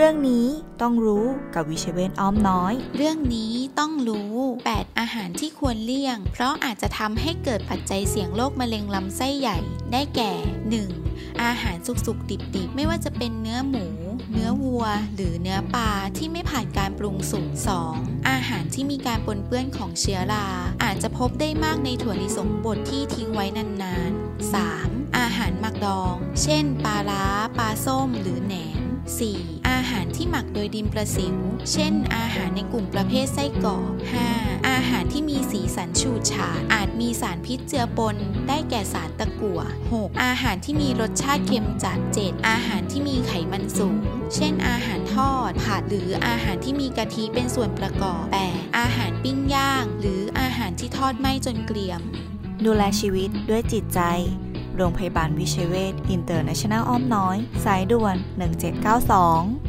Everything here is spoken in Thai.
เรื่องนี้ต้องรู้กับวิเชเวนอ้อมน้อย เรื่องนี้ต้องรู้ 8 อาหารที่ควรเลี่ยง เพราะอาจจะทำให้เกิดปัจจัยเสี่ยงโรคมะเร็งลำไส้ใหญ่ ได้แก่ 1. อาหารสุกๆ ดิบๆ ไม่ว่าจะเป็นเนื้อหมู เนื้อวัว หรือเนื้อปลาที่ไม่ผ่านการปรุงสุก 2. อาหารที่มีการปนเปื้อนของเชื้อรา อาจจะพบได้มากในถั่วลิสงบดที่ทิ้งไว้นานๆ 3. อาหารหมักดอง เช่น ปลาล้า ปลาส้ม หรือแหนม 4. อาหารที่หมักโดยดินประสิว เช่น อาหารในกลุ่มประเภทไส้กรอก 5. อาหารที่มีสีสันฉูดฉาดอาจมีสารพิษเจือปน ได้แก่สารตะกั่ว 6. อาหารที่มีรสชาติเค็มจัด 7. อาหารที่มีไขมันสูง เช่น อาหารทอด ผัด หรืออาหารที่มีกะทิเป็นส่วนประกอบ 8. อาหารปิ้งย่าง หรืออาหารที่ทอดไหม้จนเกลี่ยม ดูแลชีวิตด้วยจิตใจ โรงพยาบาลวิชัยเวชอินเตอร์เนชั่นแนลอ้อมน้อย สายด่วน 1792